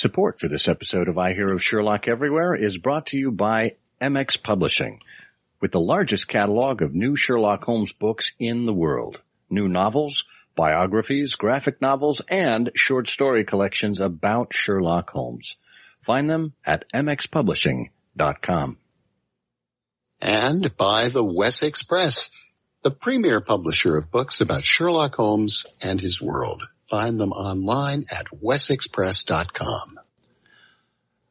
Support for this episode of I Hear of Sherlock Everywhere is brought to you by MX Publishing, with the largest catalog of new Sherlock Holmes books in the world. New novels, biographies, graphic novels, and short story collections about Sherlock Holmes. Find them at mxpublishing.com. And by the Wessex Press, the premier publisher of books about Sherlock Holmes and his world. Find them online at wessexpress.com.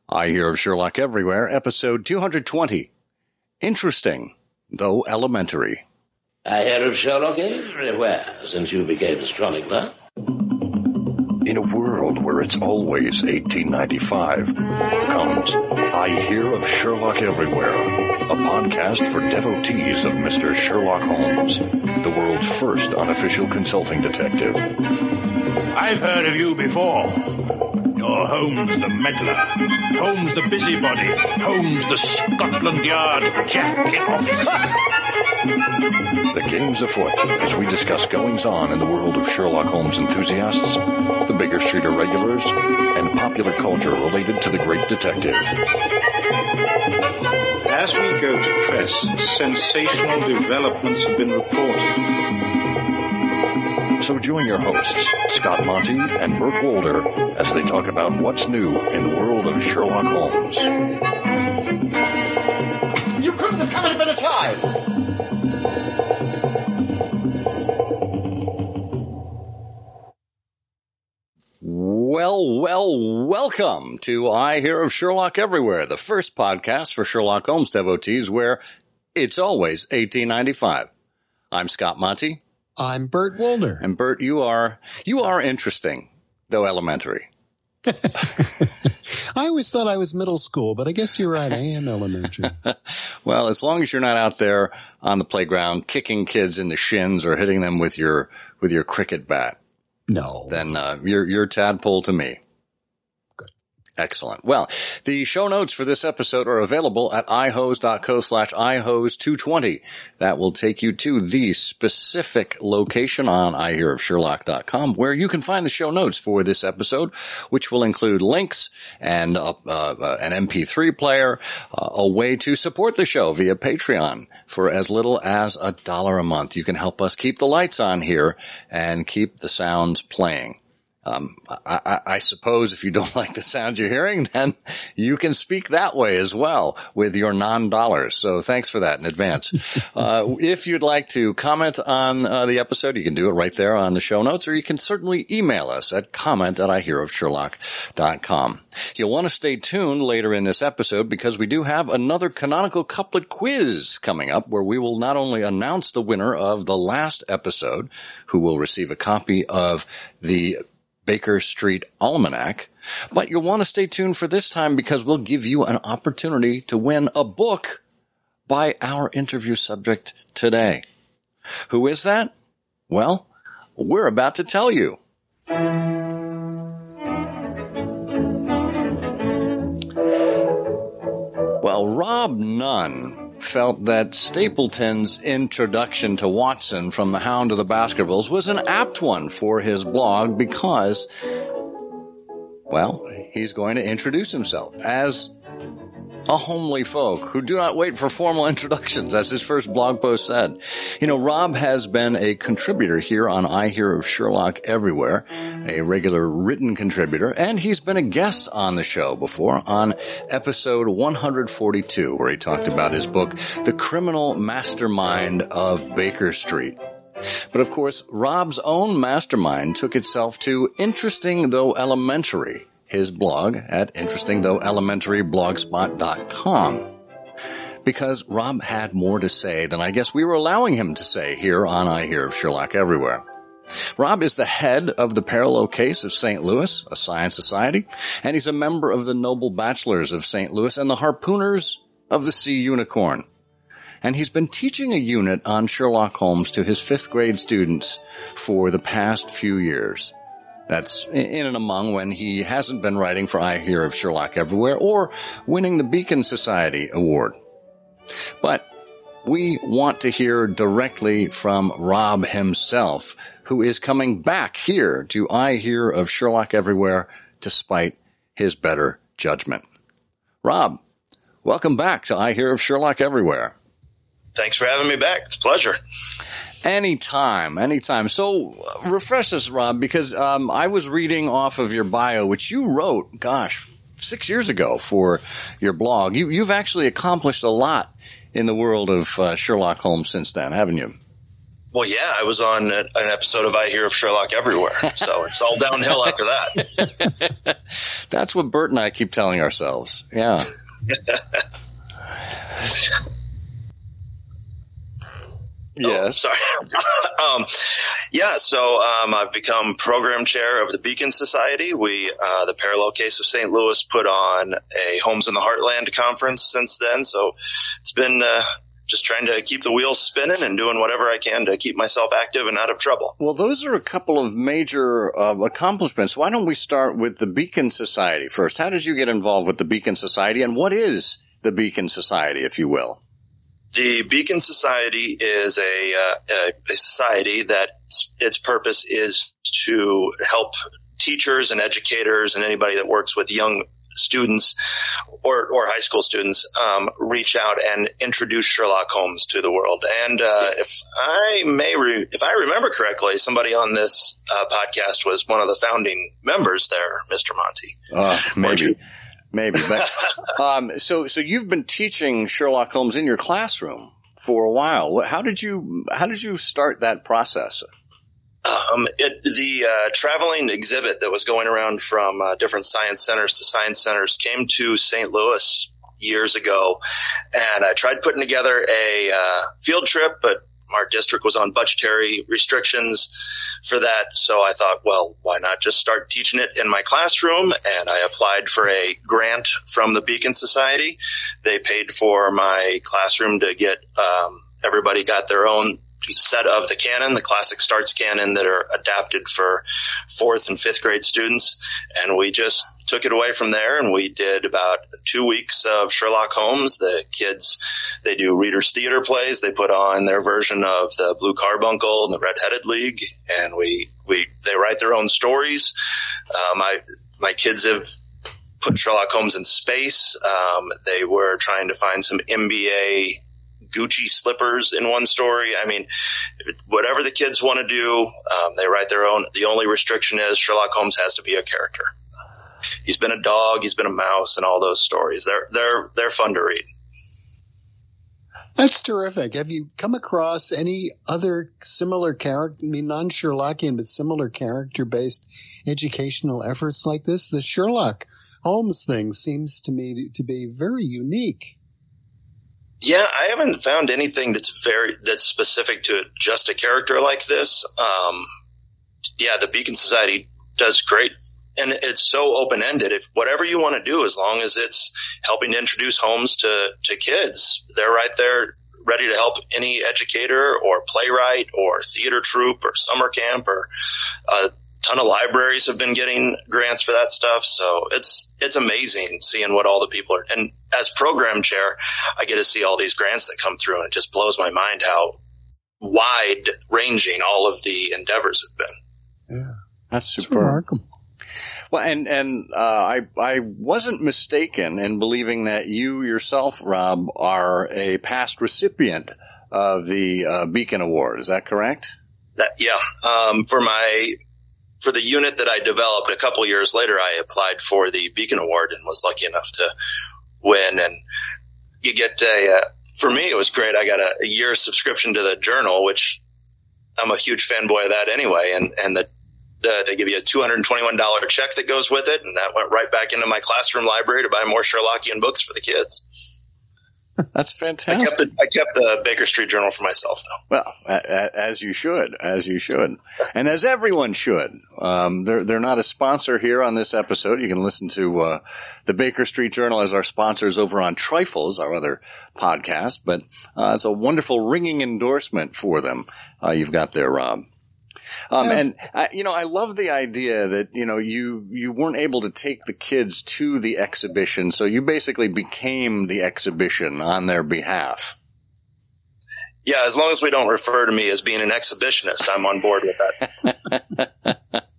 I Hear of Sherlock Everywhere, episode 220. Interesting, though elementary. I hear of Sherlock everywhere since you became a chronicler. In a world where it's always 1895, comes I Hear of Sherlock Everywhere, a podcast for devotees of Mr. Sherlock Holmes, the world's first unofficial consulting detective. I've heard of you before. You're Holmes the meddler, Holmes the busybody, Holmes the Scotland Yard Jack in office. The game's afoot as we discuss goings on in the world of Sherlock Holmes enthusiasts, the Baker Street irregulars, and popular culture related to the great detective. As we go to press, sensational developments have been reported. So join your hosts, Scott Monty and Burt Wolder, as they talk about what's new in the world of Sherlock Holmes. You couldn't have come at a better time. Well, well, welcome to I Hear of Sherlock Everywhere, the first podcast for Sherlock Holmes devotees where it's always 1895. I'm Scott Monty. I'm Burt Wolder. And Burt, you are, you are interesting, though elementary. I always thought I was middle school, but I guess you're right. I am elementary. well, as long as you're not out there on the playground kicking kids in the shins or hitting them with your, with your cricket bat. No. Then, uh, you're, you're tadpole to me. Excellent. Well, the show notes for this episode are available at ihose.co slash ihose220. That will take you to the specific location on ihearofsherlock.com where you can find the show notes for this episode, which will include links and uh, uh, an MP3 player, uh, a way to support the show via Patreon for as little as a dollar a month. You can help us keep the lights on here and keep the sounds playing. Um, I, I, suppose if you don't like the sound you're hearing, then you can speak that way as well with your non-dollars. So thanks for that in advance. uh, if you'd like to comment on uh, the episode, you can do it right there on the show notes, or you can certainly email us at comment at ihearofsherlock.com. You'll want to stay tuned later in this episode because we do have another canonical couplet quiz coming up where we will not only announce the winner of the last episode, who will receive a copy of the Baker Street Almanac. But you'll want to stay tuned for this time because we'll give you an opportunity to win a book by our interview subject today. Who is that? Well, we're about to tell you. Well, Rob Nunn felt that Stapleton's introduction to Watson from The Hound of the Baskervilles was an apt one for his blog because, well, he's going to introduce himself as a homely folk who do not wait for formal introductions, as his first blog post said. You know, Rob has been a contributor here on I Hear of Sherlock Everywhere, a regular written contributor, and he's been a guest on the show before on episode 142, where he talked about his book, The Criminal Mastermind of Baker Street. But of course, Rob's own mastermind took itself to interesting though elementary his blog at interestingthoughelementaryblogspot.com. Because Rob had more to say than I guess we were allowing him to say here on I Hear of Sherlock Everywhere. Rob is the head of the Parallel Case of St. Louis, a scion society, and he's a member of the Noble Bachelors of St. Louis and the Harpooners of the Sea Unicorn. And he's been teaching a unit on Sherlock Holmes to his fifth grade students for the past few years. That's in and among when he hasn't been writing for I Hear of Sherlock Everywhere or winning the Beacon Society Award. But we want to hear directly from Rob himself, who is coming back here to I Hear of Sherlock Everywhere despite his better judgment. Rob, welcome back to I Hear of Sherlock Everywhere. Thanks for having me back. It's a pleasure. Anytime, anytime. So refresh us, Rob, because um, I was reading off of your bio, which you wrote, gosh, six years ago for your blog. You, you've actually accomplished a lot in the world of uh, Sherlock Holmes since then, haven't you? Well, yeah, I was on an episode of I Hear of Sherlock Everywhere, so it's all downhill after that. That's what Burt and I keep telling ourselves. Yeah. Yes. Oh, sorry. um, yeah. So um, I've become program chair of the Beacon Society. We, uh, the Parallel Case of St. Louis, put on a Holmes in the Heartland conference since then. So it's been uh, just trying to keep the wheels spinning and doing whatever I can to keep myself active and out of trouble. Well, those are a couple of major uh, accomplishments. Why don't we start with the Beacon Society first? How did you get involved with the Beacon Society, and what is the Beacon Society, if you will? The Beacon Society is a, uh, a, society that its purpose is to help teachers and educators and anybody that works with young students or, or high school students um, reach out and introduce Sherlock Holmes to the world. And uh, if I may, re- if I remember correctly, somebody on this uh, podcast was one of the founding members there, Mr. Monty. Uh, maybe. Maybe, but um, so so you've been teaching Sherlock Holmes in your classroom for a while. How did you how did you start that process? Um, it, the uh, traveling exhibit that was going around from uh, different science centers to science centers came to St. Louis years ago, and I tried putting together a uh, field trip, but our district was on budgetary restrictions for that. So I thought, well, why not just start teaching it in my classroom? And I applied for a grant from the Beacon Society. They paid for my classroom to get, um, everybody got their own set of the canon, the classic starts canon that are adapted for fourth and fifth grade students. And we just took it away from there and we did about two weeks of Sherlock Holmes. The kids, they do readers theater plays. They put on their version of the Blue Carbuncle and the Red Headed League. And we, we, they write their own stories. Um, my, my kids have put Sherlock Holmes in space. Um, they were trying to find some NBA Gucci slippers in one story. I mean, whatever the kids want to do, um, they write their own. The only restriction is Sherlock Holmes has to be a character. He's been a dog, he's been a mouse, and all those stories. They're they're they're fun to read. That's terrific. Have you come across any other similar character, I mean, non Sherlockian, but similar character based educational efforts like this? The Sherlock Holmes thing seems to me to be very unique. Yeah, I haven't found anything that's very that's specific to just a character like this. Um, yeah, the Beacon Society does great, and it's so open ended. If whatever you want to do, as long as it's helping to introduce Holmes to to kids, they're right there ready to help any educator or playwright or theater troupe or summer camp or uh, ton of libraries have been getting grants for that stuff. So it's, it's amazing seeing what all the people are. And as program chair, I get to see all these grants that come through and it just blows my mind how wide ranging all of the endeavors have been. Yeah. That's super. remarkable. Well, and and uh, I I wasn't mistaken in believing that you yourself, Rob, are a past recipient of the uh, Beacon Award. Is that correct? That yeah. Um, for my for the unit that I developed a couple years later, I applied for the Beacon Award and was lucky enough to win. And you get a, uh, for me, it was great. I got a, a year subscription to the journal, which I'm a huge fanboy of that anyway. And, and the, the, they give you a $221 check that goes with it. And that went right back into my classroom library to buy more Sherlockian books for the kids. That's fantastic. I kept, the, I kept the Baker Street Journal for myself, though. Well, as you should, as you should, and as everyone should. Um, they're they're not a sponsor here on this episode. You can listen to uh, the Baker Street Journal as our sponsors over on Trifles, our other podcast. But uh, it's a wonderful ringing endorsement for them. Uh, you've got there, Rob. Um, and I, you know, I love the idea that you know you you weren't able to take the kids to the exhibition, so you basically became the exhibition on their behalf. Yeah, as long as we don't refer to me as being an exhibitionist, I'm on board with that.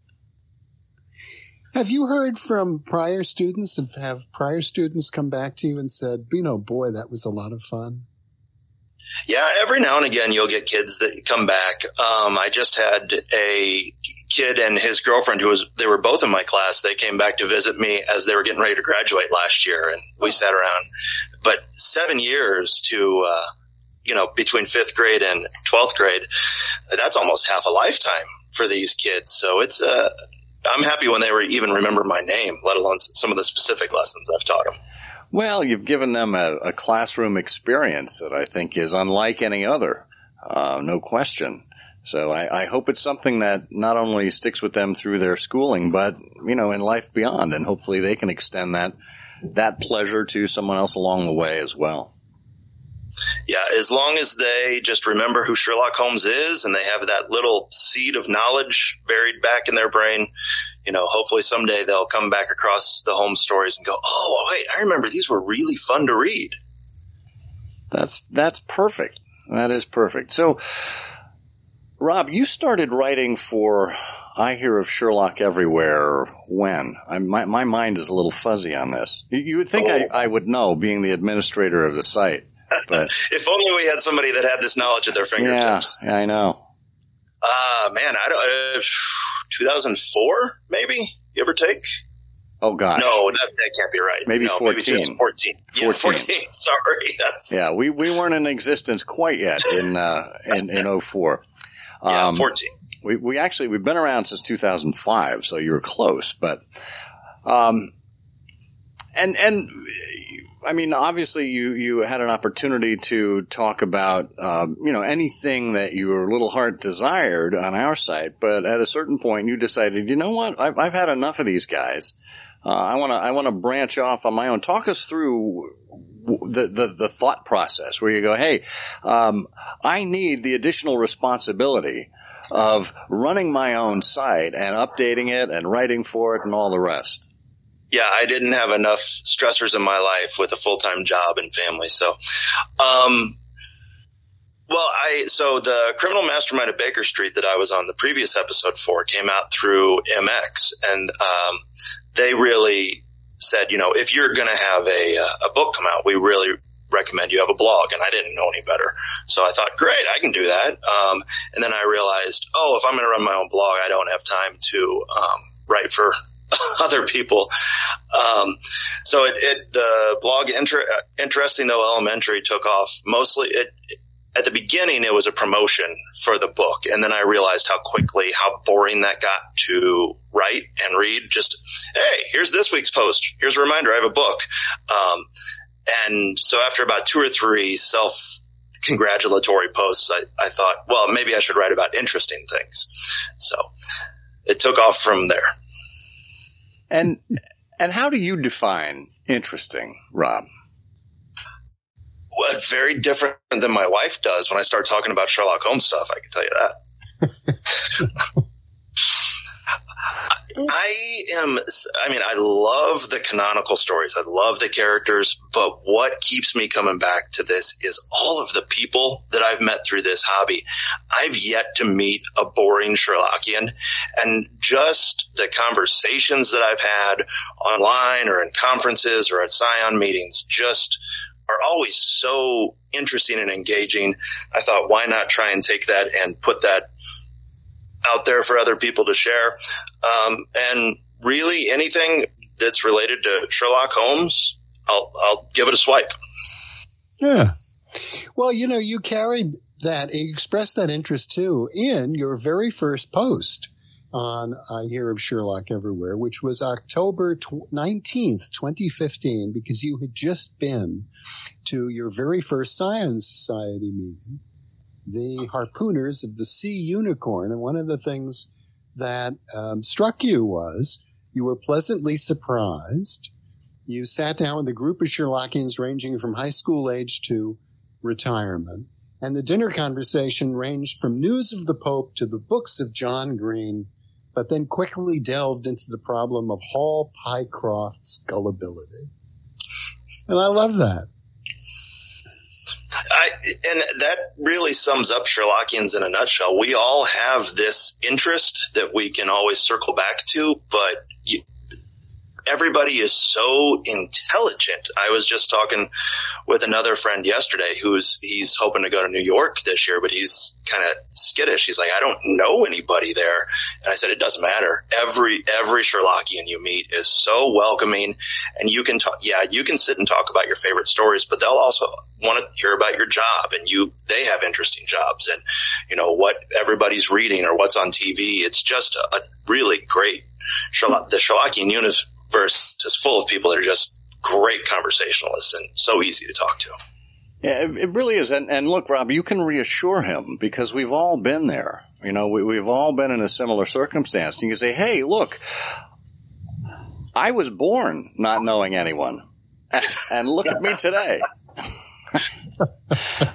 Have you heard from prior students? Have, have prior students come back to you and said, you know, boy, that was a lot of fun? Yeah, every now and again you'll get kids that come back. Um, I just had a kid and his girlfriend who was, they were both in my class. They came back to visit me as they were getting ready to graduate last year and we sat around. But seven years to, uh, you know, between fifth grade and 12th grade, that's almost half a lifetime for these kids. So it's, uh, I'm happy when they were even remember my name, let alone some of the specific lessons I've taught them. Well, you've given them a, a classroom experience that I think is unlike any other, uh, no question. So I, I, hope it's something that not only sticks with them through their schooling, but you know, in life beyond, and hopefully they can extend that that pleasure to someone else along the way as well. Yeah, as long as they just remember who Sherlock Holmes is and they have that little seed of knowledge buried back in their brain, you know, hopefully someday they'll come back across the Holmes stories and go, "Oh, wait, I remember these were really fun to read." That's that's perfect. That is perfect. So Rob, you started writing for I Hear of Sherlock Everywhere when? I, my, my mind is a little fuzzy on this. You, you would think oh. I, I would know, being the administrator of the site. But if only we had somebody that had this knowledge at their fingertips. Yeah, I know. Uh, man, I don't, uh, 2004, maybe, give or take. Oh gosh. No, that, that can't be right. Maybe no, 14. Maybe 14. 14. Yeah, 14. Sorry. That's... Yeah, we, we weren't in existence quite yet in, uh, in, in 04. Um, yeah, 14. We, we actually, we've been around since 2005, so you were close, but, um, and, and, I mean, obviously you, you had an opportunity to talk about, um, you know, anything that your little heart desired on our site, but at a certain point you decided, you know what, I've, I've had enough of these guys. Uh, I want to, I want to branch off on my own. Talk us through the, the, the thought process where you go, Hey, um, I need the additional responsibility of running my own site and updating it and writing for it and all the rest. Yeah, I didn't have enough stressors in my life with a full-time job and family. So, um, well, I so the criminal mastermind of Baker Street that I was on the previous episode for came out through MX, and um, they really said, you know, if you're going to have a uh, a book come out, we really recommend you have a blog. And I didn't know any better, so I thought, great, I can do that. Um, and then I realized, oh, if I'm going to run my own blog, I don't have time to um, write for other people. Um, so it, it, the blog inter- interesting though elementary took off mostly it, at the beginning it was a promotion for the book. And then I realized how quickly how boring that got to write and read. Just hey here's this week's post. Here's a reminder. I have a book. Um, and so after about two or three self congratulatory posts I, I thought well maybe I should write about interesting things. So it took off from there and and how do you define interesting, Rob? Well, very different than my wife does when I start talking about Sherlock Holmes stuff. I can tell you that. Mm-hmm. I am, I mean, I love the canonical stories. I love the characters, but what keeps me coming back to this is all of the people that I've met through this hobby. I've yet to meet a boring Sherlockian and just the conversations that I've had online or in conferences or at Scion meetings just are always so interesting and engaging. I thought, why not try and take that and put that out there for other people to share. Um, and really anything that's related to Sherlock Holmes, I'll, I'll give it a swipe. Yeah. Well, you know, you carried that, expressed that interest too in your very first post on I Hear of Sherlock Everywhere, which was October 19th, 2015, because you had just been to your very first Scion Society meeting the harpooners of the sea unicorn. And one of the things that um, struck you was you were pleasantly surprised. You sat down with a group of Sherlockians ranging from high school age to retirement. And the dinner conversation ranged from news of the Pope to the books of John Green, but then quickly delved into the problem of Hall Pycroft's gullibility. And I love that. I, and that really sums up Sherlockians in a nutshell. We all have this interest that we can always circle back to, but everybody is so intelligent. I was just talking with another friend yesterday who's he's hoping to go to New York this year, but he's kind of skittish. He's like, I don't know anybody there, and I said it doesn't matter. Every every Sherlockian you meet is so welcoming, and you can talk. Yeah, you can sit and talk about your favorite stories, but they'll also want to hear about your job, and you they have interesting jobs, and you know what everybody's reading or what's on TV. It's just a, a really great Sherlock, the Sherlockian universe is full of people that are just great conversationalists and so easy to talk to. Yeah, it, it really is. And, and, look, Rob, you can reassure him because we've all been there. You know, we, we've all been in a similar circumstance. You can say, hey, look, I was born not knowing anyone. And look at me today.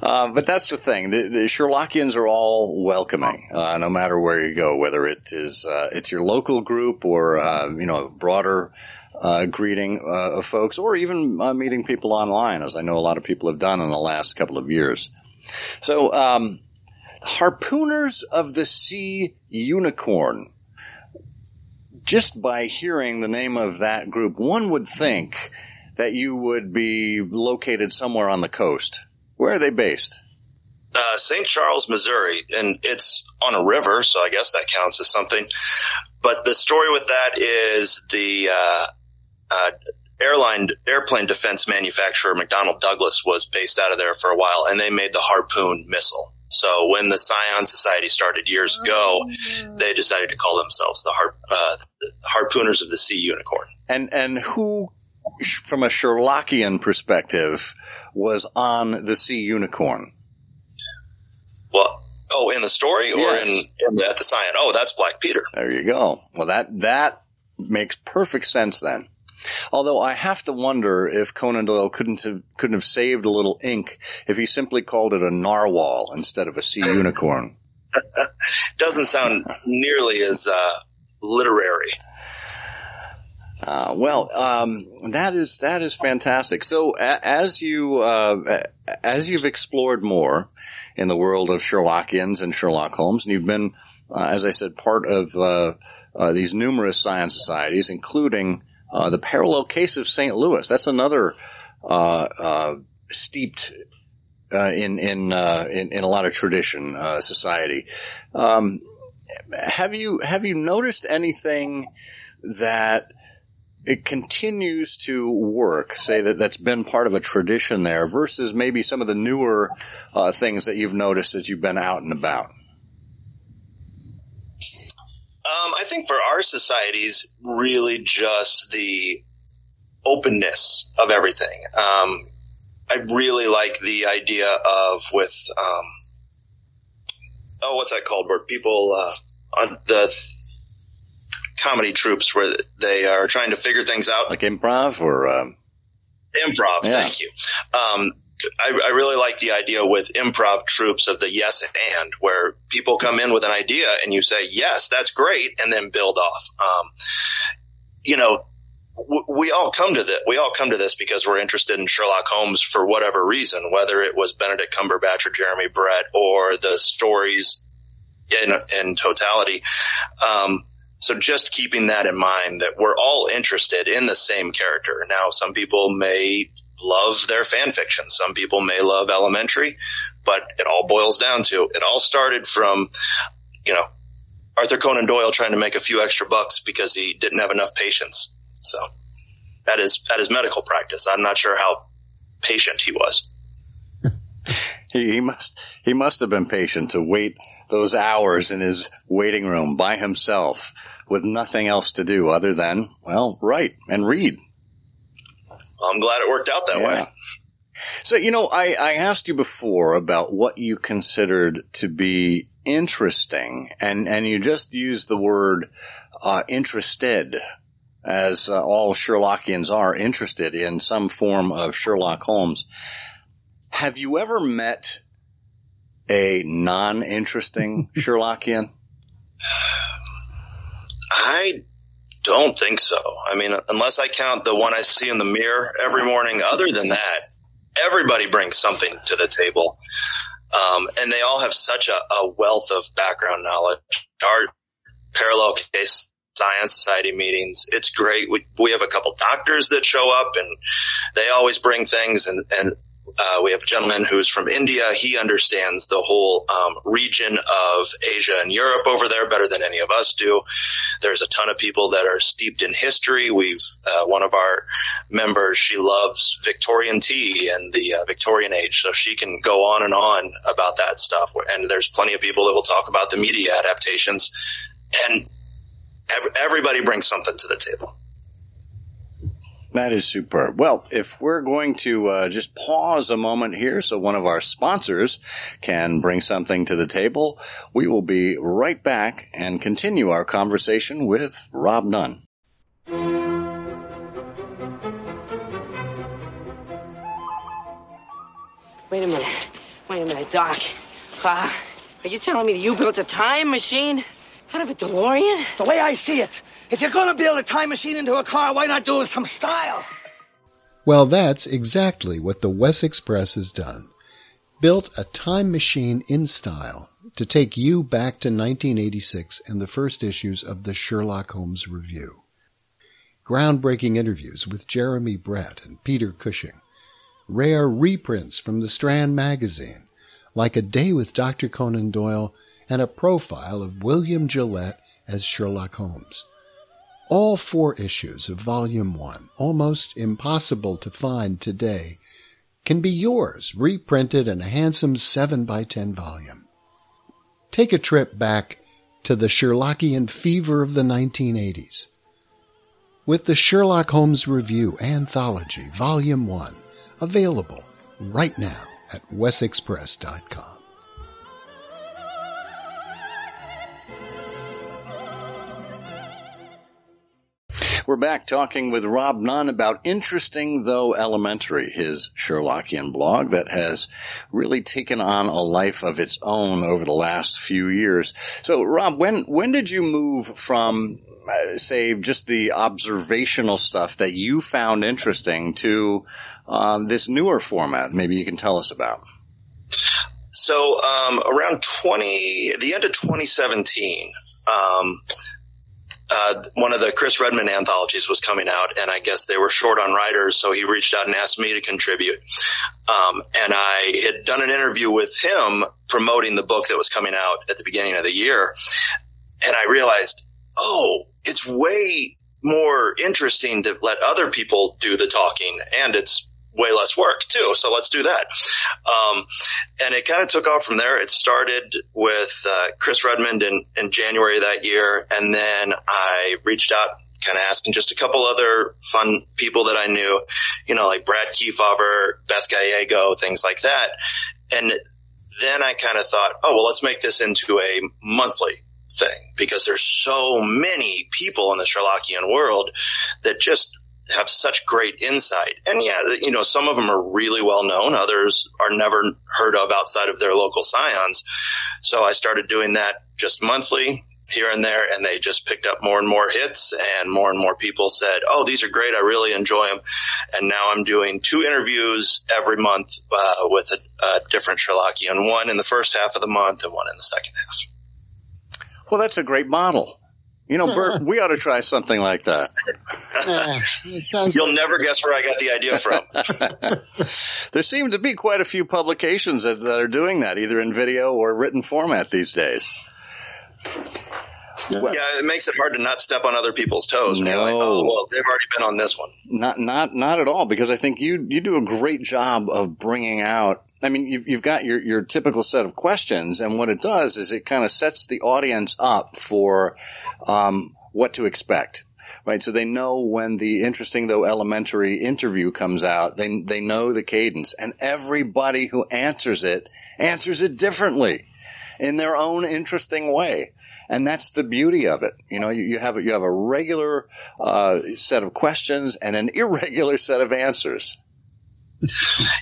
Uh, but that's the thing. The, the Sherlockians are all welcoming, uh, no matter where you go, whether it is uh, it's your local group or uh, you know broader uh, greeting of folks, or even meeting people online, as I know a lot of people have done in the last couple of years. So, um, harpooners of the sea unicorn. Just by hearing the name of that group, one would think that you would be located somewhere on the coast. Where are they based? Uh, St. Charles, Missouri, and it's on a river, so I guess that counts as something. But the story with that is the uh, uh, airline airplane defense manufacturer McDonnell Douglas was based out of there for a while, and they made the Harpoon missile. So when the Scion Society started years ago, oh. they decided to call themselves the, Har- uh, the Harpooners of the Sea Unicorn. And and who, from a Sherlockian perspective, was on the sea unicorn. Well, oh, in the story or yes. in, in the, at the sign? Oh, that's Black Peter. There you go. Well, that that makes perfect sense then. Although I have to wonder if Conan Doyle couldn't have couldn't have saved a little ink if he simply called it a narwhal instead of a sea unicorn. Doesn't sound nearly as uh, literary. Uh, well, um, that is that is fantastic. So, a- as you uh, as you've explored more in the world of Sherlockians and Sherlock Holmes, and you've been, uh, as I said, part of uh, uh, these numerous scion societies, including uh, the Parallel Case of St. Louis. That's another steeped in in, in, in a lot of tradition society. Um, have you have you noticed anything that it continues to work, say that that's been part of a tradition there versus maybe some of the newer uh, things that you've noticed as you've been out and about? Um, I think for our societies, really just the openness of everything. Um, I really like the idea of with, um, oh, what's that called? Where people uh, on the comedy troupes where they are trying to figure things out, like improv or um... improv. Yeah. Thank you. Um, I, I, really like the idea with improv troupes of the yes and, where people come in with an idea and you say yes, that's great, and then build off. Um, you know, we all come to this. We all come to this because we're interested in Sherlock Holmes for whatever reason, whether it was Benedict Cumberbatch or Jeremy Brett or the stories in, in totality. Um, so just keeping that in mind that we're all interested in the same character. Now, some people may love their fan fiction. Some people may love elementary, but it all boils down to it all started from, you know, Arthur Conan Doyle trying to make a few extra bucks because he didn't have enough patience. So that is, that is medical practice. I'm not sure how patient he was. he, he must, he must have been patient to wait those hours in his waiting room by himself with nothing else to do other than, well, write and read. I'm glad it worked out that yeah. way. So, you know, I, I asked you before about what you considered to be interesting, and, and you just used the word uh, interested, as uh, all Sherlockians are interested in some form of Sherlock Holmes. Have you ever met a non-interesting Sherlockian? I don't think so. I mean, unless I count the one I see in the mirror every morning, other than that, everybody brings something to the table. Um, and they all have such a, a, wealth of background knowledge. Our parallel case scion society meetings. It's great. We, we have a couple doctors that show up and they always bring things and, and uh, we have a gentleman who's from India. He understands the whole um, region of Asia and Europe over there better than any of us do. There's a ton of people that are steeped in history. We've uh, one of our members. She loves Victorian tea and the uh, Victorian age, so she can go on and on about that stuff. And there's plenty of people that will talk about the media adaptations, and everybody brings something to the table. That is superb. Well, if we're going to uh, just pause a moment here so one of our sponsors can bring something to the table, we will be right back and continue our conversation with Rob Nunn. Wait a minute. Wait a minute, Doc. Uh, are you telling me that you built a time machine out of a DeLorean? The way I see it, if you're gonna build a time machine into a car, why not do it with some style? Well, that's exactly what the Wessex Press has done. Built a time machine in style to take you back to 1986 and the first issues of the Sherlock Holmes Review. Groundbreaking interviews with Jeremy Brett and Peter Cushing. Rare reprints from the Strand magazine, like A Day with Dr. Conan Doyle and a profile of William Gillette as Sherlock Holmes. All four issues of Volume 1, almost impossible to find today, can be yours, reprinted in a handsome 7 by 10 volume. Take a trip back to the Sherlockian fever of the 1980s. With the Sherlock Holmes Review Anthology, Volume 1, available right now at wessexpress.com. We're back talking with Rob Nunn about Interesting Though Elementary, his Sherlockian blog that has really taken on a life of its own over the last few years. So, Rob, when when did you move from uh, say just the observational stuff that you found interesting to um, this newer format? Maybe you can tell us about. So um, around twenty, the end of 2017, um, uh, one of the Chris Redmond anthologies was coming out, and I guess they were short on writers, so he reached out and asked me to contribute. Um, and I had done an interview with him promoting the book that was coming out at the beginning of the year, and I realized, oh, it's way more interesting to let other people do the talking, and it's way less work too. So let's do that. Um, and it kind of took off from there. It started with uh, Chris Redmond in, in January that year. And then I reached out kind of asking just a couple other fun people that I knew, you know, like Brad Kefauver, Beth Gallego, things like that. And then I kind of thought, oh, well, let's make this into a monthly thing because there's so many people in the Sherlockian world that just have such great insight. And yeah, you know, some of them are really well known. Others are never heard of outside of their local scions. So I started doing that just monthly here and there and they just picked up more and more hits and more and more people said, Oh, these are great. I really enjoy them. And now I'm doing two interviews every month, uh, with a, a different Sherlockian, one in the first half of the month and one in the second half. Well, that's a great model. You know, Burt, we ought to try something like that. You'll never guess where I got the idea from. there seem to be quite a few publications that, that, are doing that, either in video or written format these days. Yeah. yeah. it makes it hard to not step on other people's toes. No. Like, oh, well, they've already been on this one. Not, not, not at all. Because I think you you do a great job of bringing out I mean, you've, you've got your, your typical set of questions, and what it does is it kind of sets the audience up for um, what to expect. Right, so they know when the interesting though elementary interview comes out, they they know the cadence, and everybody who answers it answers it differently, in their own interesting way and that's the beauty of it. You know, you, you have you have a regular uh, set of questions and an irregular set of answers,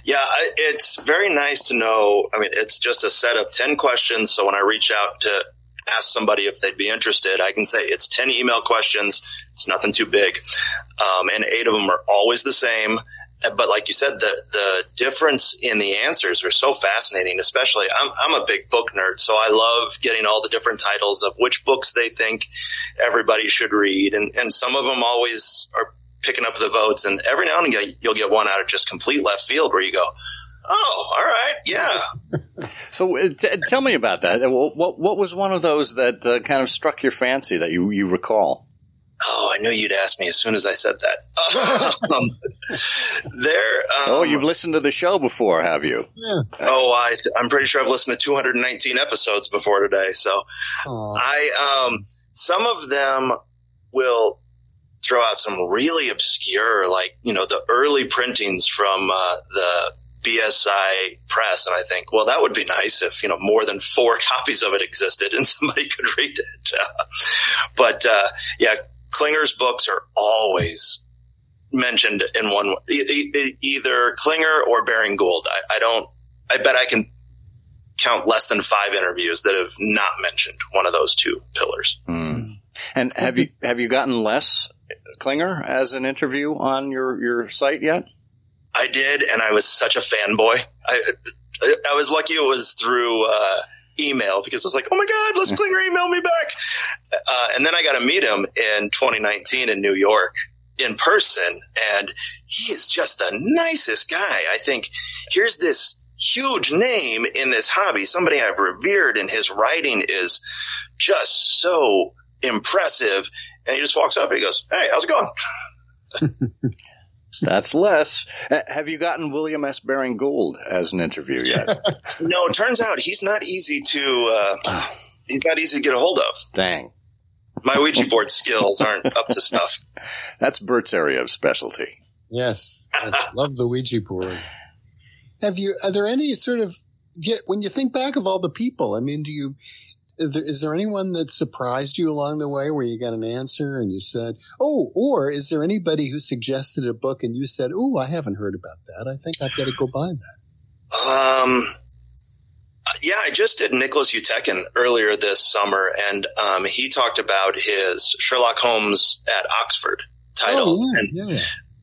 yeah, it's very nice to know. I mean, it's just a set of 10 questions. So when I reach out to ask somebody if they'd be interested, I can say it's 10 email questions. It's nothing too big. Um, and eight of them are always the same. But like you said, the the difference in the answers are so fascinating. Especially, I'm I'm a big book nerd, so I love getting all the different titles of which books they think everybody should read, and and some of them always are picking up the votes, and every now and again you'll get one out of just complete left field where you go, oh, all right, yeah. so uh, t- tell me about that. What what was one of those that uh, kind of struck your fancy that you you recall? Oh, I knew you'd ask me as soon as I said that. um, there. Um, oh, you've listened to the show before, have you? Yeah. Oh, I, I'm pretty sure I've listened to 219 episodes before today. So, Aww. I um, some of them will throw out some really obscure, like you know, the early printings from uh, the BSI press, and I think, well, that would be nice if you know more than four copies of it existed and somebody could read it. Uh, but uh, yeah, Klinger's books are always mentioned in one either Klinger or Baring Gould. I, I, don't. I bet I can count less than five interviews that have not mentioned one of those two pillars. Mm. And have you have you gotten Les Klinger as an interview on your your site yet? I did, and I was such a fanboy. I I was lucky it was through. Uh, email because I was like, oh my God, Les Klinger email me back. Uh, and then I got to meet him in 2019 in New York in person. And he is just the nicest guy. I think here's this huge name in this hobby, somebody I've revered and his writing is just so impressive. And he just walks up and he goes, Hey, how's it going? That's Les. Uh, have you gotten William S. Baring Gould as an interview yet? no, it turns out he's not easy to. Uh, he's not easy to get a hold of. Dang. My Ouija board skills aren't up to snuff. That's Burt's area of specialty. Yes, I love the Ouija board. Have you? Are there any sort of? get When you think back of all the people, I mean, do you is there, is there anyone that surprised you along the way where you got an answer and you said, "Oh," or is there anybody who suggested a book and you said, "Oh, I haven't heard about that. I think I've got to go buy that." Um, yeah, I just did Nicholas Utechin earlier this summer, and um, he talked about his Sherlock Holmes at Oxford title. Oh, yeah, and yeah.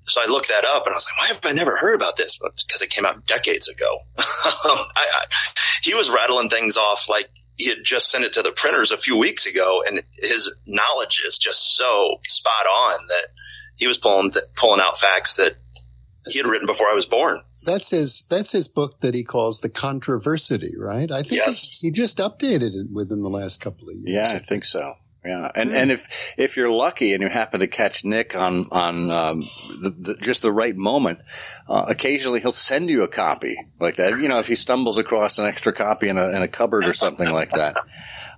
So I looked that up, and I was like, "Why have I never heard about this?" Because it came out decades ago. I, I, he was rattling things off like he had just sent it to the printers a few weeks ago, and his knowledge is just so spot on that he was pulling pulling out facts that he had written before I was born. That's his. That's his book that he calls the controversy, right? I think yes. he, he just updated it within the last couple of years. Yeah, I, I think so. Yeah, and and if if you're lucky and you happen to catch Nick on on um, the, the, just the right moment, uh, occasionally he'll send you a copy like that. You know, if he stumbles across an extra copy in a in a cupboard or something like that.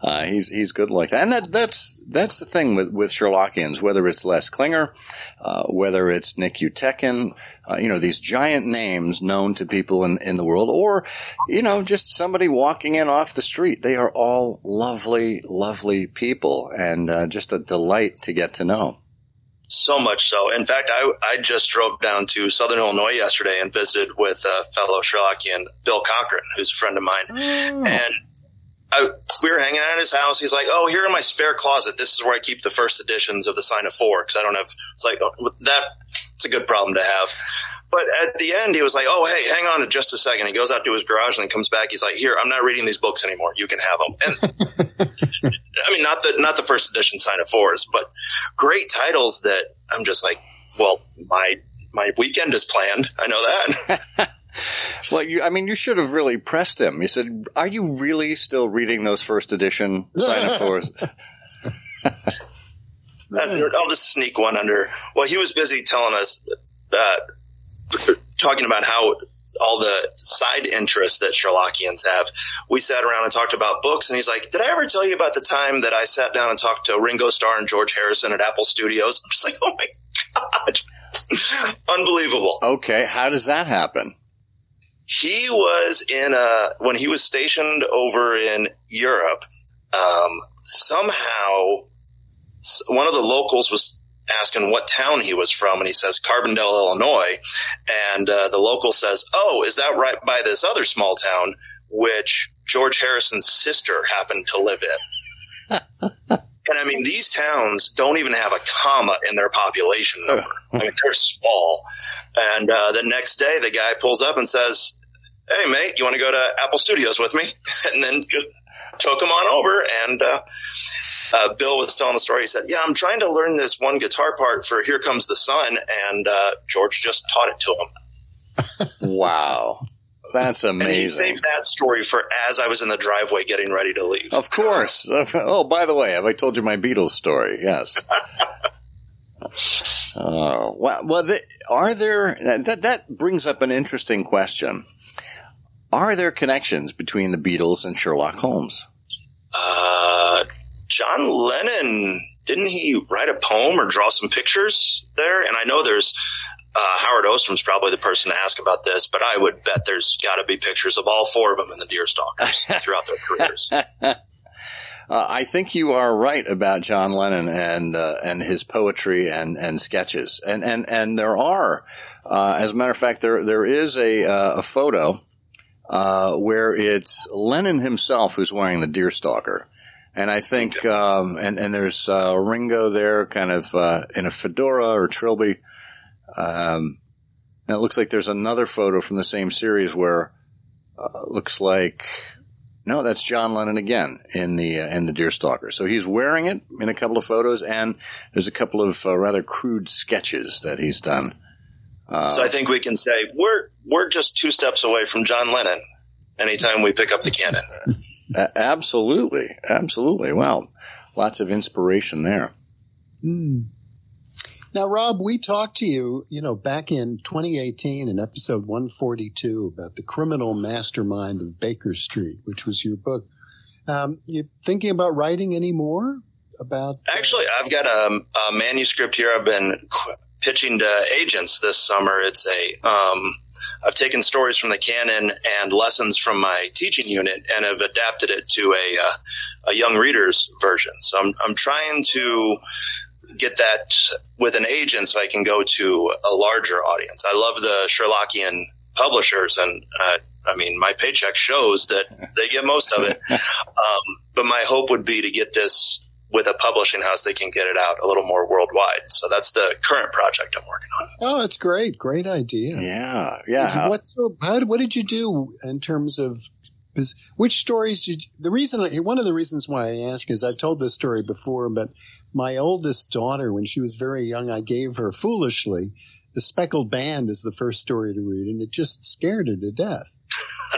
Uh, he's he's good like that, and that that's that's the thing with with Sherlockians. Whether it's Les Klinger, uh, whether it's Nick Utechin, uh, you know these giant names known to people in in the world, or you know just somebody walking in off the street. They are all lovely, lovely people, and uh, just a delight to get to know. So much so. In fact, I, I just drove down to Southern Illinois yesterday and visited with a fellow Sherlockian, Bill Cochran, who's a friend of mine. Oh. And I, we were hanging out at his house. He's like, "Oh, here in my spare closet, this is where I keep the first editions of the Sign of Four because I don't have." It's like oh, that. It's a good problem to have. But at the end, he was like, "Oh, hey, hang on to just a second. He goes out to his garage and then comes back. He's like, "Here, I'm not reading these books anymore. You can have them." And I mean, not the not the first edition Sign of Fours, but great titles that I'm just like, well, my my weekend is planned. I know that. well, you, I mean, you should have really pressed him. You said, "Are you really still reading those first edition Sign of Fours?" I'll just sneak one under. Well, he was busy telling us, uh, talking about how all the side interests that Sherlockians have. We sat around and talked about books, and he's like, "Did I ever tell you about the time that I sat down and talked to Ringo Starr and George Harrison at Apple Studios?" I'm just like, "Oh my god." Unbelievable. Okay, how does that happen? He was in a when he was stationed over in Europe. Um, somehow, one of the locals was asking what town he was from, and he says Carbondale, Illinois, and uh, the local says, "Oh, is that right by this other small town, which George Harrison's sister happened to live in?" and I mean, these towns don't even have a comma in their population number. I mean, they're small, And uh, the next day, the guy pulls up and says, "Hey, mate, you want to go to Apple Studios with me?" And then just took him on over. And uh, uh, Bill was telling the story. He said, "Yeah, I'm trying to learn this one guitar part for Here Comes the Sun," and uh, George just taught it to him. Wow. That's And he amazing. saved that story for as I was in the driveway getting ready to leave. Of course. Oh, by the way, have I told you my Beatles story? Yes. Oh, well, well the, are there, that, that brings up an interesting question. Are there connections between the Beatles and Sherlock Holmes? Uh, John Lennon, didn't he write a poem or draw some pictures there? And I know there's, uh, Howard Ostrom's probably the person to ask about this, but I would bet there's got to be pictures of all four of them in the Deerstalkers throughout their careers. Uh, I think you are right about John Lennon and uh, and his poetry and, and sketches, and and and there are, uh, as a matter of fact, there there is a uh, a photo uh, where it's Lennon himself who's wearing the deerstalker, and I think um, and and there's uh, Ringo there, kind of uh, in a fedora or trilby. Um, and it looks like there's another photo from the same series where uh, looks like no, that's John Lennon again in the uh, in the Deerstalker. So he's wearing it in a couple of photos, and there's a couple of uh, rather crude sketches that he's done. Uh, so I think we can say we're we're just two steps away from John Lennon. Anytime we pick up the canon, absolutely, absolutely. Wow, lots of inspiration there. Hmm. Now, Rob, we talked to you, you know, back in 2018 in episode 142 about the criminal mastermind of Baker Street, which was your book. Um, you thinking about writing any more about? actually, I've got a, a manuscript here. I've been qu- pitching to agents this summer. It's a um, I've taken stories from the canon and lessons from my teaching unit and have adapted it to a uh, a young reader's version. So I'm I'm trying to get that with an agent so I can go to a larger audience. I love the Sherlockian publishers and uh, I mean my paycheck shows that they get most of it. Um, but my hope would be to get this with a publishing house that can get it out a little more worldwide. So that's the current project I'm working on. Oh, that's great. Great idea. Yeah. Yeah. What, so how, what did you do in terms of is- which stories did you, the reason I, one of the reasons why I ask is I've told this story before, but my oldest daughter, when she was very young, I gave her foolishly the speckled band as the first story to read, and it just scared her to death.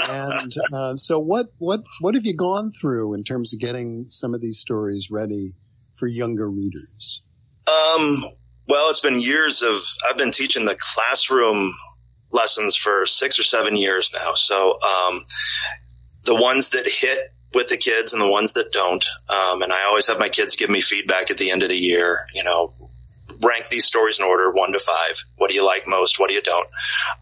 and uh, so, what what what have you gone through in terms of getting some of these stories ready for younger readers? Um, well, it's been years of, I've been teaching the classroom lessons for six or seven years now. So, um, the ones that hit with the kids and the ones that don't. Um, and I always have my kids give me feedback at the end of the year, you know, rank these stories in order one to five. What do you like most? What do you don't?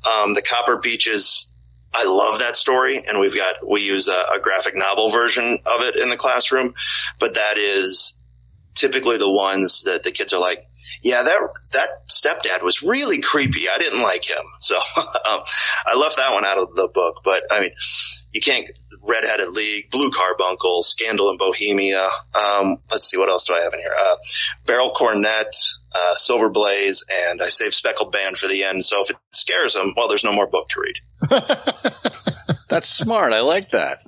Um, the Copper Beeches, I love that story, and we've got we use a, a graphic novel version of it in the classroom, but that is typically the ones that the kids are like, yeah, that that stepdad was really creepy. I didn't like him, so um, I left that one out of the book. But I mean, you can't redheaded league, blue carbuncle, scandal in Bohemia. Um, let's see, what else do I have in here? Uh, Beryl Coronet, uh, silver blaze, and I saved speckled band for the end. So if it scares them, well, there's no more book to read. That's smart. I like that.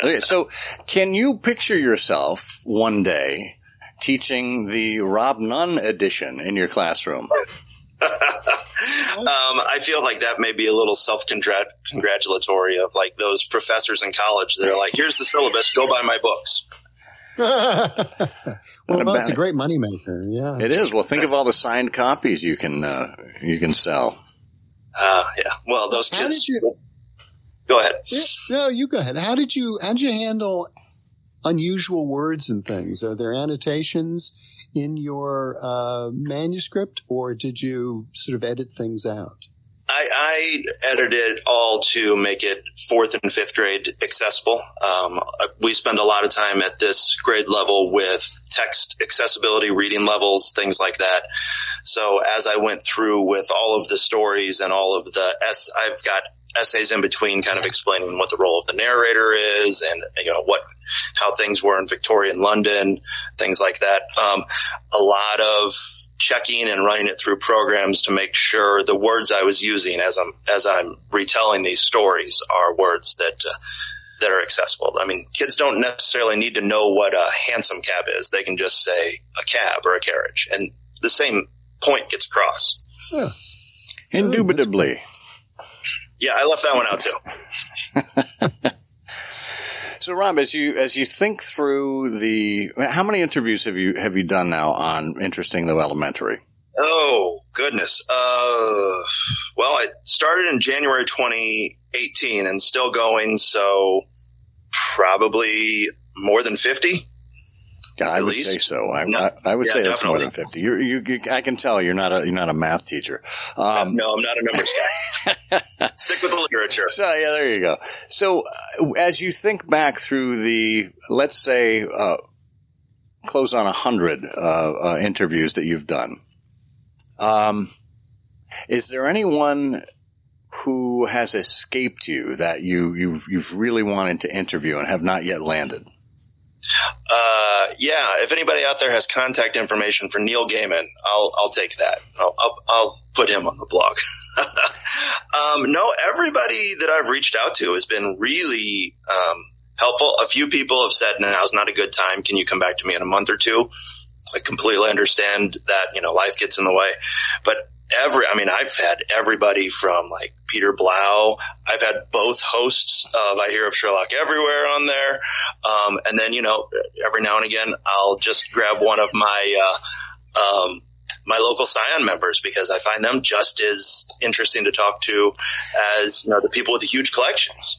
Okay, so can you picture yourself one day teaching the Rob Nunn edition in your classroom? um, I feel like that may be a little self congratulatory of like those professors in college. They're like, here's the syllabus, go buy my books. well, Not that's a bad. great moneymaker. Yeah. It is. Well, think of all the signed copies you can uh, you can sell. Uh, yeah. Well, those How kids. did you? Go ahead. Yeah, no, you go ahead. How did you? How did you handle unusual words and things? Are there annotations in your uh, manuscript, or did you sort of edit things out? I, I edited it all to make it fourth and fifth grade accessible. Um, we spend a lot of time at this grade level with text accessibility, reading levels, things like that. So as I went through with all of the stories and all of the S, I've got essays in between kind of explaining what the role of the narrator is and, you know, what, how things were in Victorian London, things like that. Um, a lot of checking and running it through programs to make sure the words I was using as I'm, as I'm retelling these stories are words that, uh, that are accessible. I mean, kids don't necessarily need to know what a hansom cab is. They can just say a cab or a carriage and the same point gets across. Yeah. Indubitably. Yeah, I left that one out too. so, Rob, as you as you think through the, how many interviews have you have you done now on interesting though elementary? Oh goodness. Uh, well, I started in January 2018 and still going. So probably more than 50. Yeah, I would least. say so. I, no, I, I would yeah, say that's more than fifty. You're, you, you, I can tell you're not a you're not a math teacher. Um, no, I'm not a numbers guy. Stick with the literature. So yeah, there you go. So uh, as you think back through the, let's say, uh, close on a hundred uh, uh, interviews that you've done, um, is there anyone who has escaped you that you you've you've really wanted to interview and have not yet landed? Uh, yeah, if anybody out there has contact information for Neil Gaiman, I'll, I'll take that. I'll, I'll, I'll put him on the blog. um, no, everybody that I've reached out to has been really, um, helpful. A few people have said, now's not a good time. Can you come back to me in a month or two? I completely understand that, you know, life gets in the way, but every, I mean, I've had everybody from like Peter Blau. I've had both hosts of I Hear of Sherlock Everywhere on there. Um, and then, you know, every now and again, I'll just grab one of my, uh, um, my local Scion members because I find them just as interesting to talk to as, you know, the people with the huge collections.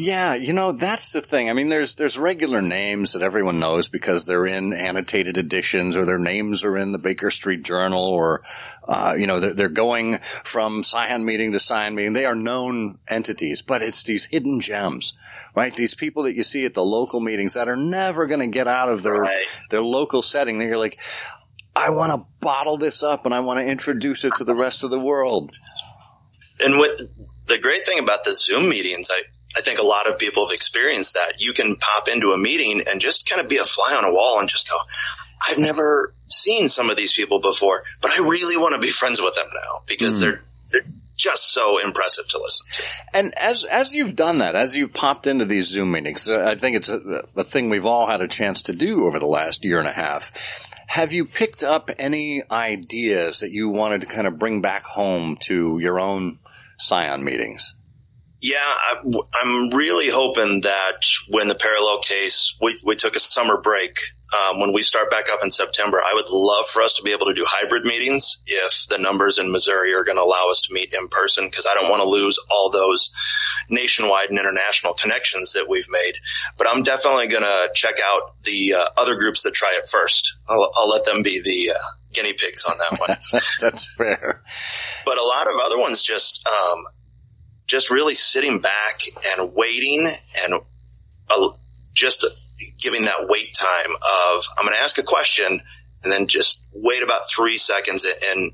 Yeah, you know, that's the thing. I mean, there's, there's regular names that everyone knows because they're in annotated editions or their names are in the Baker Street Journal or, uh, you know, they're, they're going from Scion meeting to Scion meeting. They are known entities, but it's these hidden gems, right? These people that you see at the local meetings that are never going to get out of their, right. their local setting. They're like, I want to bottle this up and I want to introduce it to the rest of the world. And what the great thing about the Zoom meetings, I, I think a lot of people have experienced that. You can pop into a meeting and just kind of be a fly on a wall and just go, I've never seen some of these people before, but I really want to be friends with them now because mm. they're, they're just so impressive to listen to. And as as you've done that, as you've popped into these Zoom meetings, uh, I think it's a, a, thing we've all had a chance to do over the last year and a half. Have you picked up any ideas that you wanted to kind of bring back home to your own Scion meetings? Yeah, I, am really hoping that when the parallel case, we, we took a summer break. Um, when we start back up in September, I would love for us to be able to do hybrid meetings if the numbers in Missouri are going to allow us to meet in person because I don't want to lose all those nationwide and international connections that we've made. But I'm definitely going to check out the uh, other groups that try it first. I'll, I'll let them be the uh, guinea pigs on that one. That's fair. But a lot of other ones just, um, just really sitting back and waiting and uh, just giving that wait time of I'm going to ask a question and then just wait about three seconds and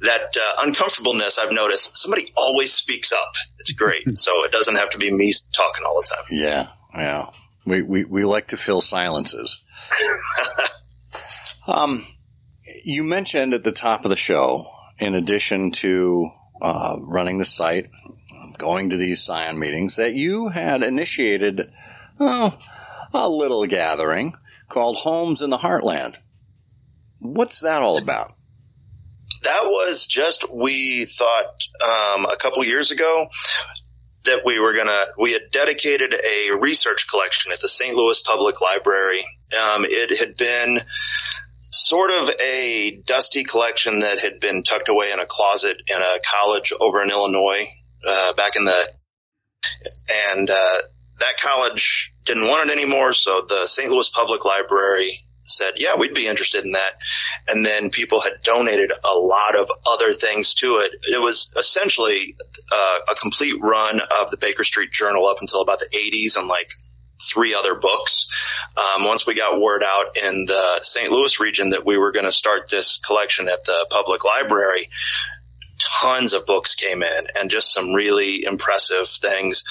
that uh, uncomfortableness I've noticed somebody always speaks up. It's great. so it doesn't have to be me talking all the time. Yeah. Yeah. We, we, we like to fill silences. um, you mentioned at the top of the show, in addition to uh, running the site, going to these Scion meetings that you had initiated, oh, a little gathering called Holmes in the Heartland. What's that all about? That was just, we thought um, a couple years ago that we were gonna, we had dedicated a research collection at the St. Louis Public Library. Um, it had been sort of a dusty collection that had been tucked away in a closet in a college over in Illinois uh, back in the, and uh, that college didn't want it anymore. So the St. Louis Public Library said, yeah, we'd be interested in that. And then people had donated a lot of other things to it. It was essentially uh, a complete run of the Baker Street Journal up until about the 80s and like three other books. Um, once we got word out in the St. Louis region that we were going to start this collection at the public library, tons of books came in and just some really impressive things.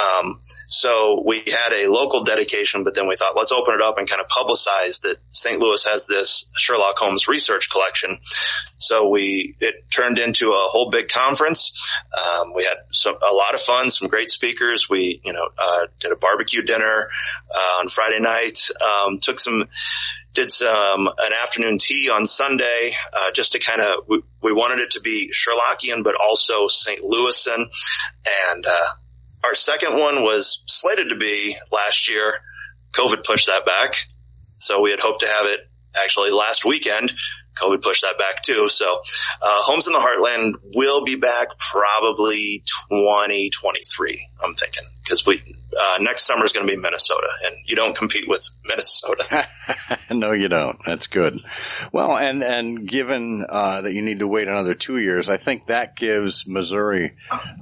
Um, so we had a local dedication, but then we thought, let's open it up and kind of publicize that St. Louis has this Sherlock Holmes research collection. So we, it turned into a whole big conference. Um, we had some, a lot of fun, some great speakers. We, you know, uh, did a barbecue dinner, uh, on Friday night, um, took some, did some an afternoon tea on Sunday, uh, just to kind of we, we, wanted it to be Sherlockian, but also St. Louisan. And uh, our second one was slated to be last year. COVID pushed that back, so we had hoped to have it actually last weekend. COVID pushed that back too. So, uh, Holmes in the Heartland will be back probably 2023, I'm thinking, because we, uh, next summer is going to be Minnesota, and you don't compete with Minnesota. no, you don't. That's good. Well, and and given uh, that you need to wait another two years, I think that gives Missouri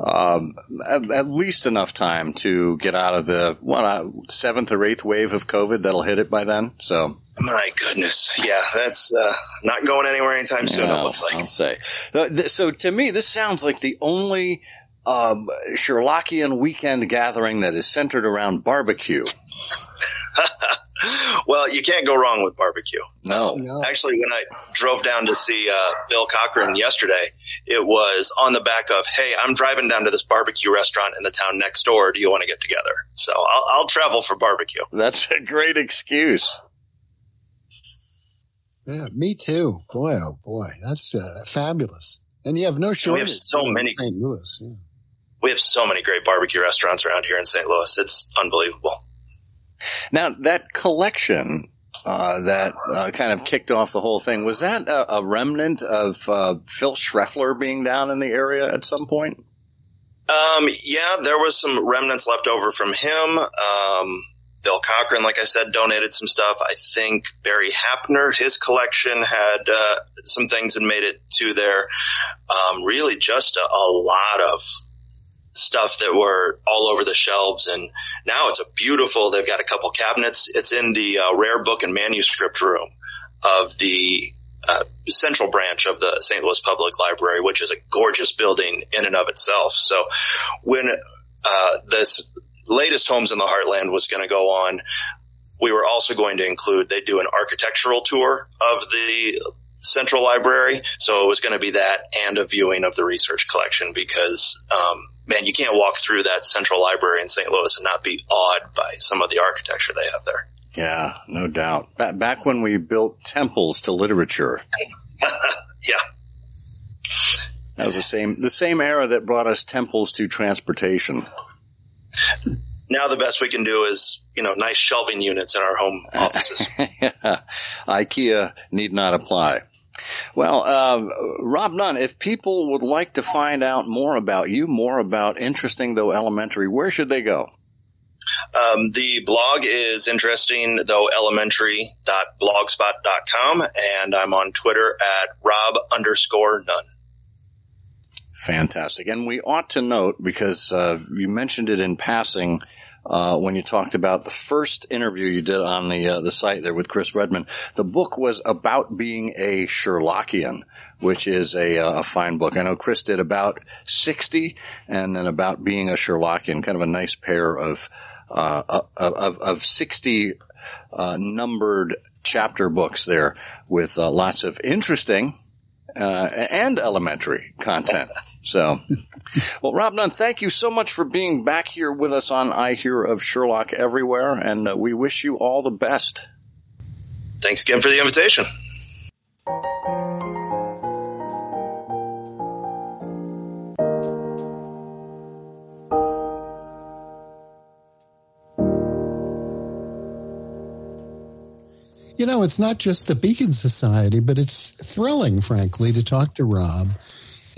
um, at, at, least enough time to get out of the what uh, seventh or eighth wave of COVID that'll hit it by then. So. My goodness, yeah, that's uh, not going anywhere anytime soon. Yeah, it looks like. I'll say. So, so to me, this sounds like the only um, Sherlockian weekend gathering that is centered around barbecue. well, you can't go wrong with barbecue. No. no. Actually, when I drove down to see uh, Bill Cochran yesterday, it was on the back of, "Hey, I'm driving down to this barbecue restaurant in the town next door. Do you want to get together?" So I'll, I'll travel for barbecue. That's a great excuse. Yeah, me too. Boy, oh boy, that's uh, fabulous. And you have no shortage. We have so many. St. Louis. Yeah we have so many great barbecue restaurants around here in St. Louis. It's unbelievable. Now that collection uh, that uh, kind of kicked off the whole thing was that a, a remnant of uh, Phil Shreffler being down in the area at some point? Um, yeah, there was some remnants left over from him. Um, Bill Cochran, like I said, donated some stuff. I think Barry Hapner, his collection had uh, some things and made it to there. Um, really, just a, a lot of stuff that were all over the shelves. And now it's a beautiful, they've got a couple cabinets. It's in the uh, rare book and manuscript room of the uh, central branch of the St. Louis Public Library, which is a gorgeous building in and of itself. So when uh, this latest Holmes in the Heartland was going to go on, we were also going to include, they do an architectural tour of the central library. So it was going to be that and a viewing of the research collection because, um, man, you can't walk through that central library in St. Louis and not be awed by some of the architecture they have there. Yeah, no doubt. Back when we built temples to literature. yeah. That was the same, the same era that brought us temples to transportation. Now the best we can do is, you know, nice shelving units in our home offices. IKEA need not apply. Well, uh, Rob Nunn, if people would like to find out more about you, more about Interesting Though Elementary, where should they go? Um, the blog is interesting though elementary.blogspot.com and I'm on Twitter at Rob underscore Nunn. Fantastic. And we ought to note, because uh, you mentioned it in passing uh, when you talked about the first interview you did on the uh, the site there with Chris Redmond. The book was about being a Sherlockian, which is a, uh, a fine book. I know Chris did about sixty, and then about being a Sherlockian, kind of a nice pair of uh, of, of sixty uh, numbered chapter books there with uh, lots of interesting and elementary content. So, well, Rob Nunn, thank you so much for being back here with us on I Hear of Sherlock Everywhere, and uh, we wish you all the best. Thanks again for the invitation. You know, it's not just the Beacon Society, but it's thrilling, frankly, to talk to Rob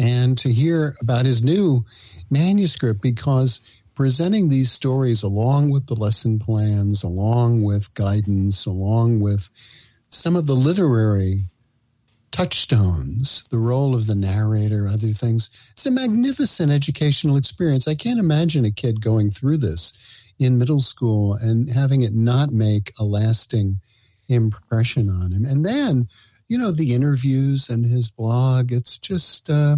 and to hear about his new manuscript because presenting these stories along with the lesson plans, along with guidance, along with some of the literary touchstones, the role of the narrator, other things. It's a magnificent educational experience. I can't imagine a kid going through this in middle school and having it not make a lasting impression on him. And then, you know, the interviews and his blog, it's just, uh,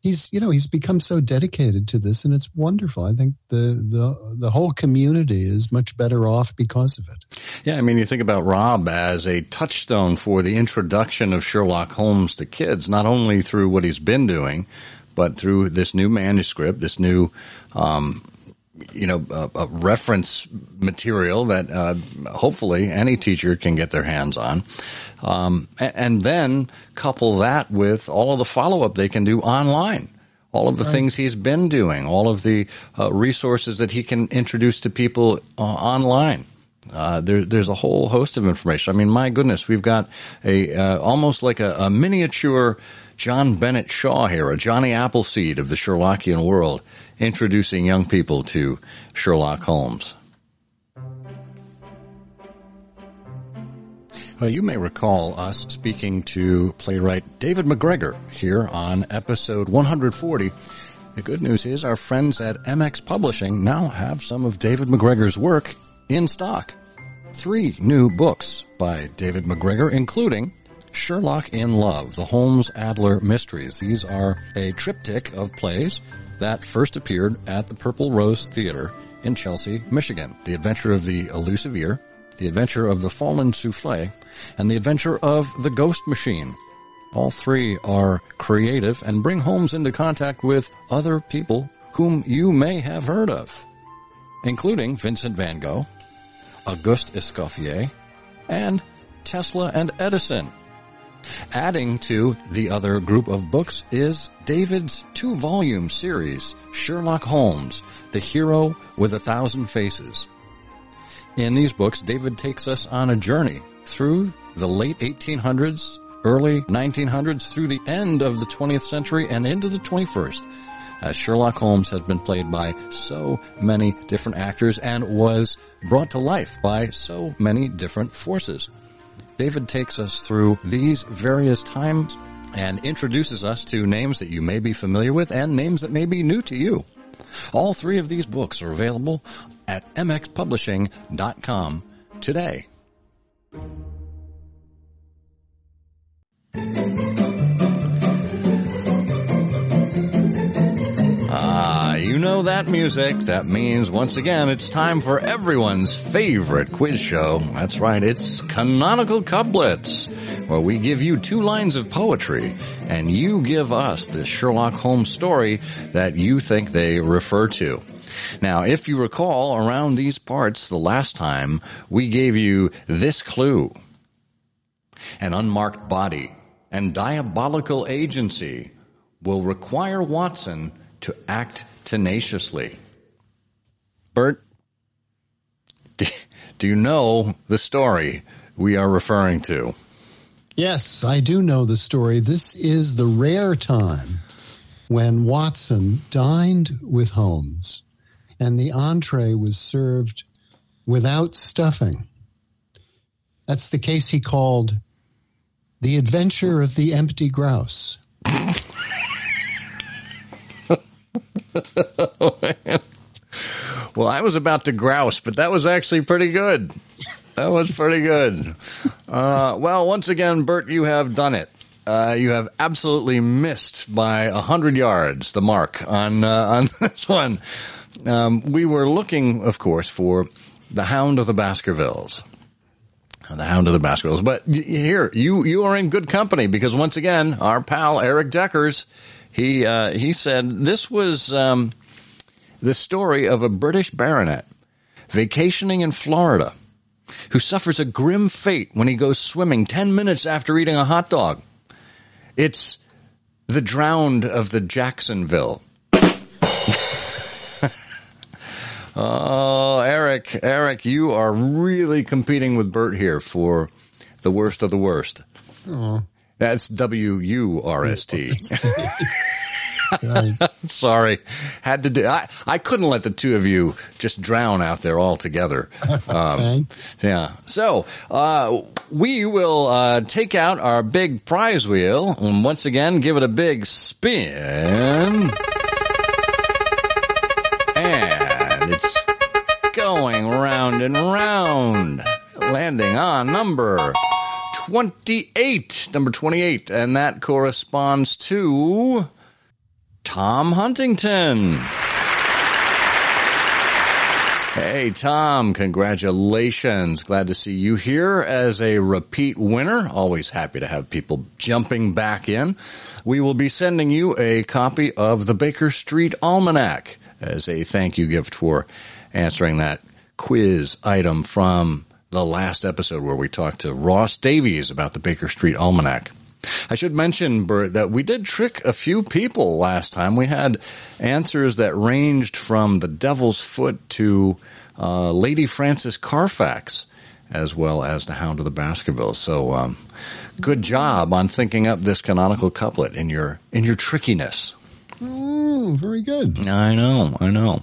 he's you know he's become so dedicated to this and it's wonderful. I think the the the whole community is much better off because of it. Yeah i mean you think about rob as a touchstone for the introduction of sherlock holmes to kids not only through what he's been doing but through this new manuscript this new um, you know, a, a reference material that uh, hopefully any teacher can get their hands on, um, and, and, then couple that with all of the follow up they can do online. All of the right. things he's been doing, all of the uh, resources that he can introduce to people uh, online. Uh, there, there's a whole host of information. I mean, my goodness, we've got a uh, almost like a, a miniature John Bennett Shaw here, a Johnny Appleseed of the Sherlockian world introducing young people to Sherlock Holmes. Well, you may recall us speaking to playwright David MacGregor here on episode 140. The good news is our friends at MX Publishing now have some of David MacGregor's work in stock. Three new books by David MacGregor, including Sherlock in Love, the Holmes Adler Mysteries. These are a triptych of plays that first appeared at the Purple Rose Theater in Chelsea, Michigan. The Adventure of the Elusive Ear, The Adventure of the Fallen Souffle, and The Adventure of the Ghost Machine. All three are creative and bring Holmes into contact with other people whom you may have heard of, including Vincent van Gogh, Auguste Escoffier, and Tesla and Edison. Adding to the other group of books is David's two-volume series, Sherlock Holmes, The Hero with a Thousand Faces. In these books, David takes us on a journey through the late 1800s, early 1900s, through the end of the 20th century and into the 21st, as Sherlock Holmes has been played by so many different actors and was brought to life by so many different forces. David takes us through these various times and introduces us to names that you may be familiar with and names that may be new to you. All three of these books are available at mxpublishing.com today. Know that music. That means once again it's time for everyone's favorite quiz show. That's right, it's Canonical Couplets, where we give you two lines of poetry and you give us the Sherlock Holmes story that you think they refer to. Now, if you recall around these parts the last time, we gave you this clue. An unmarked body and diabolical agency will require Watson to act tenaciously. Burt, do you know the story we are referring to? Yes, I do know the story. This is the rare time when Watson dined with Holmes and the entree was served without stuffing. That's the case he called The Adventure of the Empty Grouse. well, I was about to grouse, but that was actually pretty good. That was pretty good. Uh, well, once again, Burt, you have done it. Uh, you have absolutely missed by a hundred yards the mark on uh, on this one. Um, we were looking, of course, for the Hound of the Baskervilles. The Hound of the Baskervilles. But here, you you are in good company because once again, our pal Eric Deckers he uh, he said this was um, the story of a British baronet vacationing in Florida who suffers a grim fate when he goes swimming 10 minutes after eating a hot dog. It's the drowned of the Jacksonville. oh, Eric, Eric, you are really competing with Burt here for the worst of the worst. Aww. That's W U R S T. Sorry, had to do. I I couldn't let the two of you just drown out there all together. Um, yeah. So uh, we will uh, take out our big prize wheel and once again give it a big spin, and it's going round and round, landing on number 28, number 28, and that corresponds to Tom Huntington. Hey, Tom, congratulations. Glad to see you here as a repeat winner. Always happy to have people jumping back in. We will be sending you a copy of the Baker Street Almanac as a thank you gift for answering that quiz item from the last episode where we talked to Ross Davies about the Baker Street Almanac. I should mention, Burt, that we did trick a few people last time. We had answers that ranged from the Devil's Foot to uh, Lady Frances Carfax, as well as the Hound of the Baskervilles. So, um, good job on thinking up this canonical couplet in your in your trickiness. Oh, very good. I know, I know.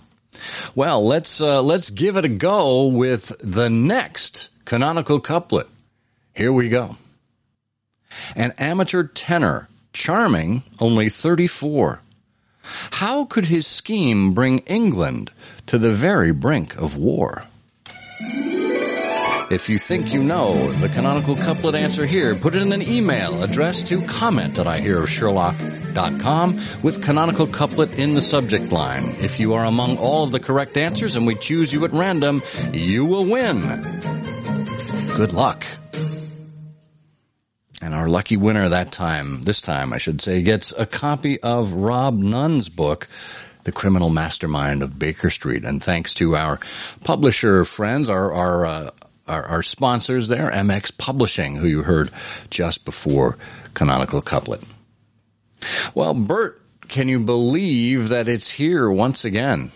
Well, let's uh, let's give it a go with the next canonical couplet. Here we go. An amateur tenor, charming, only 34. How could his scheme bring England to the very brink of war? If you think you know the canonical couplet answer here, put it in an email addressed to comment at ihearofsherlock.com with canonical couplet in the subject line. If you are among all of the correct answers and we choose you at random, you will win. Good luck. And our lucky winner that time, this time I should say, gets a copy of Rob Nunn's book, The Criminal Mastermind of Baker Street. And thanks to our publisher friends, our, our, uh, our, our sponsors there, MX Publishing, who you heard just before Canonical Couplet. Well, Burt, can you believe that it's here once again?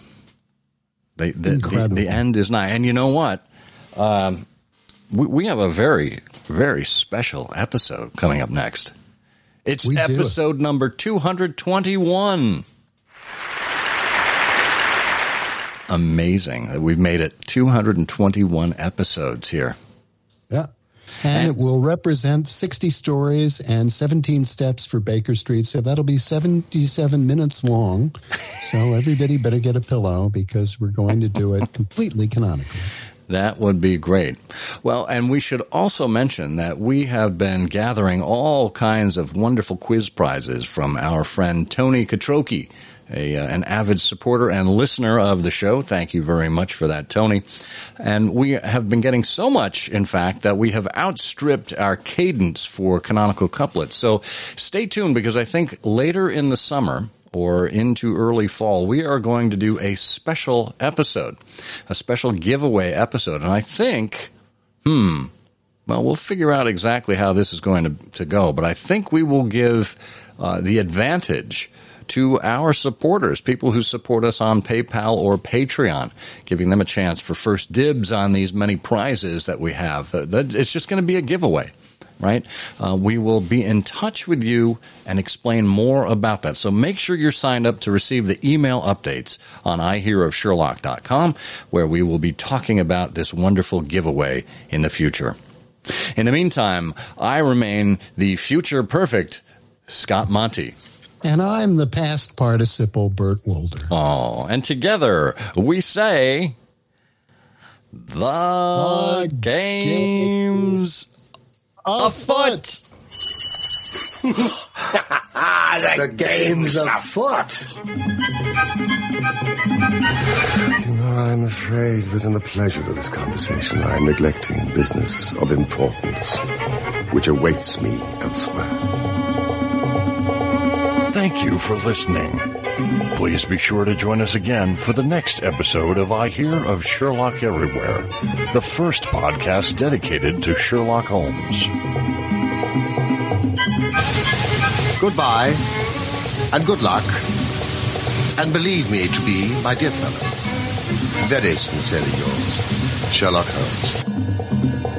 The, the, the, the end is nigh. And you know what? Um, we, we have a very, very special episode coming up next. It's We do. episode number 221. Amazing that we've made it 221 episodes here. Yeah. And, it will represent 60 stories and 17 steps for Baker Street. So that'll be 77 minutes long. So everybody better get a pillow because we're going to do it completely canonically. That would be great. Well, and we should also mention that we have been gathering all kinds of wonderful quiz prizes from our friend Tony Katroki, a, uh, an avid supporter and listener of the show. Thank you very much for that, Tony. And we have been getting so much, in fact, that we have outstripped our cadence for canonical couplets. So stay tuned because I think later in the summer, or into early fall, we are going to do a special episode, a special giveaway episode. And I think, hmm, well, we'll figure out exactly how this is going to, to go, but I think we will give uh, the advantage to our supporters, people who support us on PayPal or Patreon, giving them a chance for first dibs on these many prizes that we have. Uh, It's just going to be a giveaway right? Uh, we will be in touch with you and explain more about that. So make sure you're signed up to receive the email updates on ihearofsherlock.com where we will be talking about this wonderful giveaway in the future. In the meantime, I remain the future perfect Scott Monty. And I'm the past participle Burt Wolder. Oh, and together we say the, games afoot. the game's afoot. You know, I'm afraid that in the pleasure of this conversation, I'm neglecting business of importance, which awaits me elsewhere. Thank you for listening. Please be sure to join us again for the next episode of I Hear of Sherlock Everywhere, the first podcast dedicated to Sherlock Holmes. Goodbye, and good luck, and believe me to be, my dear fellow, very sincerely yours, Sherlock Holmes.